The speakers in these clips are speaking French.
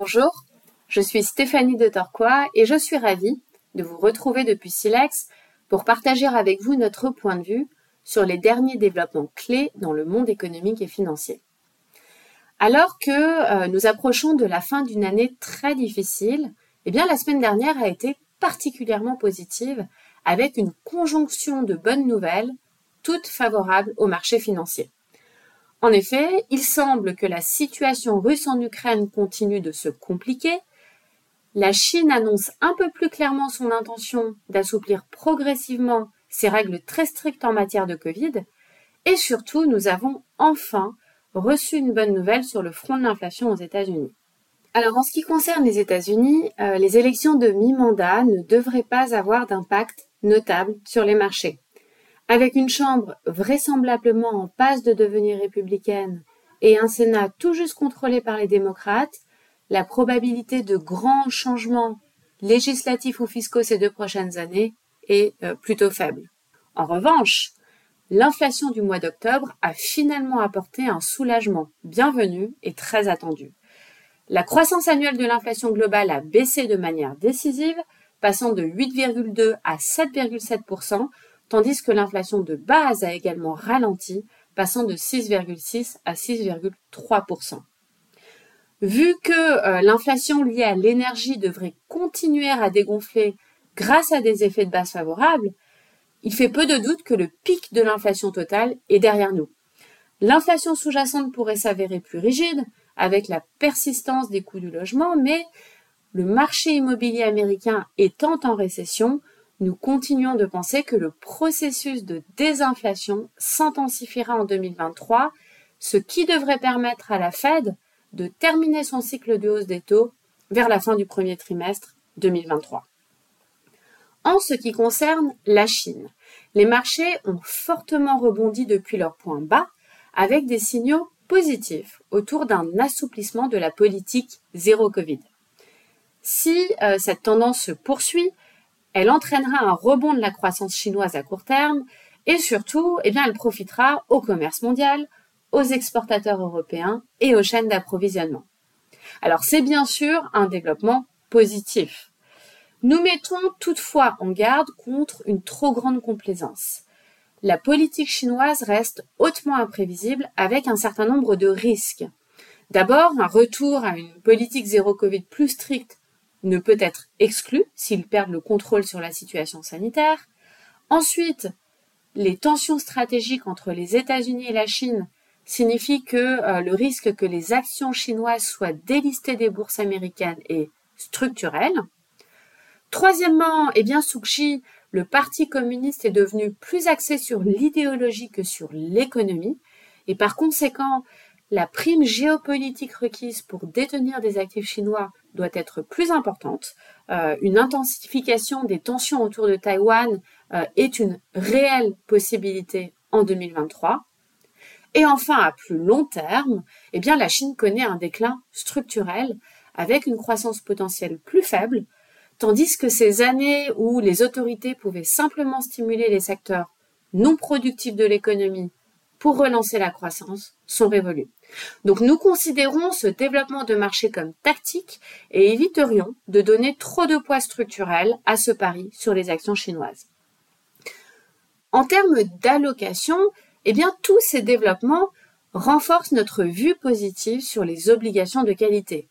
Bonjour, je suis Stéphanie de Torquois et je suis ravie de vous retrouver depuis Silex pour partager avec vous notre point de vue sur les derniers développements clés dans le monde économique et financier. Alors que euh, nous approchons de la fin d'une année très difficile, eh bien la semaine dernière a été particulièrement positive avec une conjonction de bonnes nouvelles, toutes favorables au marché financier. En effet, il semble que la situation russe en Ukraine continue de se compliquer. La Chine annonce un peu plus clairement son intention d'assouplir progressivement ses règles très strictes en matière de Covid. Et surtout, nous avons enfin reçu une bonne nouvelle sur le front de l'inflation aux États-Unis. Alors en ce qui concerne les États-Unis, euh, les élections de mi-mandat ne devraient pas avoir d'impact notable sur les marchés. Avec une Chambre vraisemblablement en passe de devenir républicaine et un Sénat tout juste contrôlé par les démocrates, la probabilité de grands changements législatifs ou fiscaux ces deux prochaines années est euh, plutôt faible. En revanche, l'inflation du mois d'octobre a finalement apporté un soulagement bienvenu et très attendu. La croissance annuelle de l'inflation globale a baissé de manière décisive, passant de 8,2 à 7,7 tandis que l'inflation de base a également ralenti, passant de 6,6 à 6,3% Vu que euh, l'inflation liée à l'énergie devrait continuer à dégonfler grâce à des effets de base favorables, il fait peu de doute que le pic de l'inflation totale est derrière nous. L'inflation sous-jacente pourrait s'avérer plus rigide, avec la persistance des coûts du logement, mais le marché immobilier américain étant en récession, nous continuons de penser que le processus de désinflation s'intensifiera en 2023, ce qui devrait permettre à la Fed de terminer son cycle de hausse des taux vers la fin du premier trimestre 2023. En ce qui concerne la Chine, les marchés ont fortement rebondi depuis leur point bas avec des signaux positif autour d'un assouplissement de la politique zéro Covid. Si euh, cette tendance se poursuit, elle entraînera un rebond de la croissance chinoise à court terme et surtout, eh elle profitera au commerce mondial, aux exportateurs européens et aux chaînes d'approvisionnement. Alors c'est bien sûr un développement positif. Nous mettons toutefois en garde contre une trop grande complaisance la politique chinoise reste hautement imprévisible avec un certain nombre de risques. D'abord, un retour à une politique zéro Covid plus stricte ne peut être exclu s'ils perdent le contrôle sur la situation sanitaire. Ensuite, les tensions stratégiques entre les États-Unis et la Chine signifient que euh, le risque que les actions chinoises soient délistées des bourses américaines est structurel. Troisièmement, eh bien, Xi le Parti communiste est devenu plus axé sur l'idéologie que sur l'économie, et par conséquent, la prime géopolitique requise pour détenir des actifs chinois doit être plus importante. Euh, une intensification des tensions autour de Taïwan euh, est une réelle possibilité en 2023. Et enfin, à plus long terme, eh la Chine connaît un déclin structurel avec une croissance potentielle plus faible, Tandis que ces années où les autorités pouvaient simplement stimuler les secteurs non productifs de l'économie pour relancer la croissance sont révolues. Donc nous considérons ce développement de marché comme tactique et éviterions de donner trop de poids structurel à ce pari sur les actions chinoises. En termes d'allocation, eh bien tous ces développements renforcent notre vue positive sur les obligations de qualité.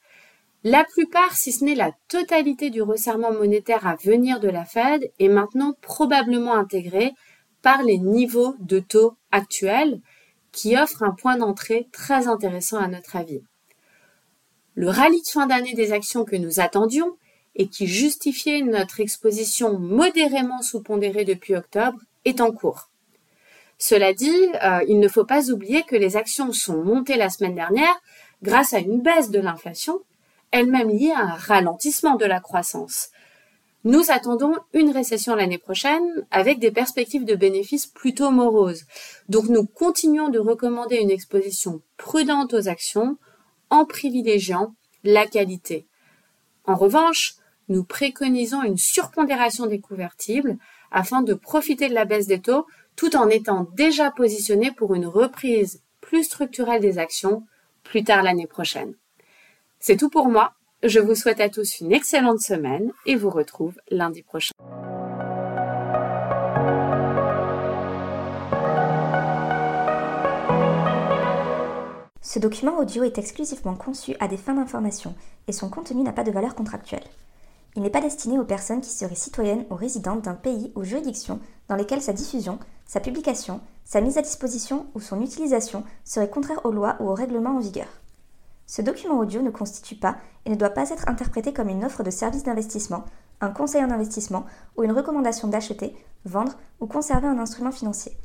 La plupart, si ce n'est la totalité du resserrement monétaire à venir de la Fed, est maintenant probablement intégrée par les niveaux de taux actuels qui offrent un point d'entrée très intéressant à notre avis. Le rallye de fin d'année des actions que nous attendions et qui justifiait notre exposition modérément sous-pondérée depuis octobre est en cours. Cela dit, euh, il ne faut pas oublier que les actions sont montées la semaine dernière grâce à une baisse de l'inflation elle-même liée à un ralentissement de la croissance. Nous attendons une récession l'année prochaine avec des perspectives de bénéfices plutôt moroses. Donc nous continuons de recommander une exposition prudente aux actions en privilégiant la qualité. En revanche, nous préconisons une surpondération des convertibles afin de profiter de la baisse des taux tout en étant déjà positionné pour une reprise plus structurelle des actions plus tard l'année prochaine. C'est tout pour moi. Je vous souhaite à tous une excellente semaine et vous retrouve lundi prochain. Ce document audio est exclusivement conçu à des fins d'information et son contenu n'a pas de valeur contractuelle. Il n'est pas destiné aux personnes qui seraient citoyennes ou résidentes d'un pays ou juridiction dans lesquelles sa diffusion, sa publication, sa mise à disposition ou son utilisation seraient contraires aux lois ou aux règlements en vigueur. Ce document audio ne constitue pas et ne doit pas être interprété comme une offre de service d'investissement, un conseil en investissement ou une recommandation d'acheter, vendre ou conserver un instrument financier.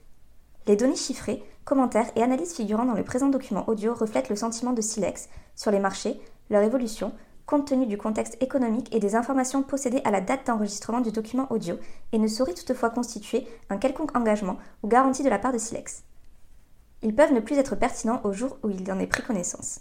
Les données chiffrées, commentaires et analyses figurant dans le présent document audio reflètent le sentiment de Silex sur les marchés, leur évolution, compte tenu du contexte économique et des informations possédées à la date d'enregistrement du document audio et ne sauraient toutefois constituer un quelconque engagement ou garantie de la part de Silex. Ils peuvent ne plus être pertinents au jour où il en est pris connaissance.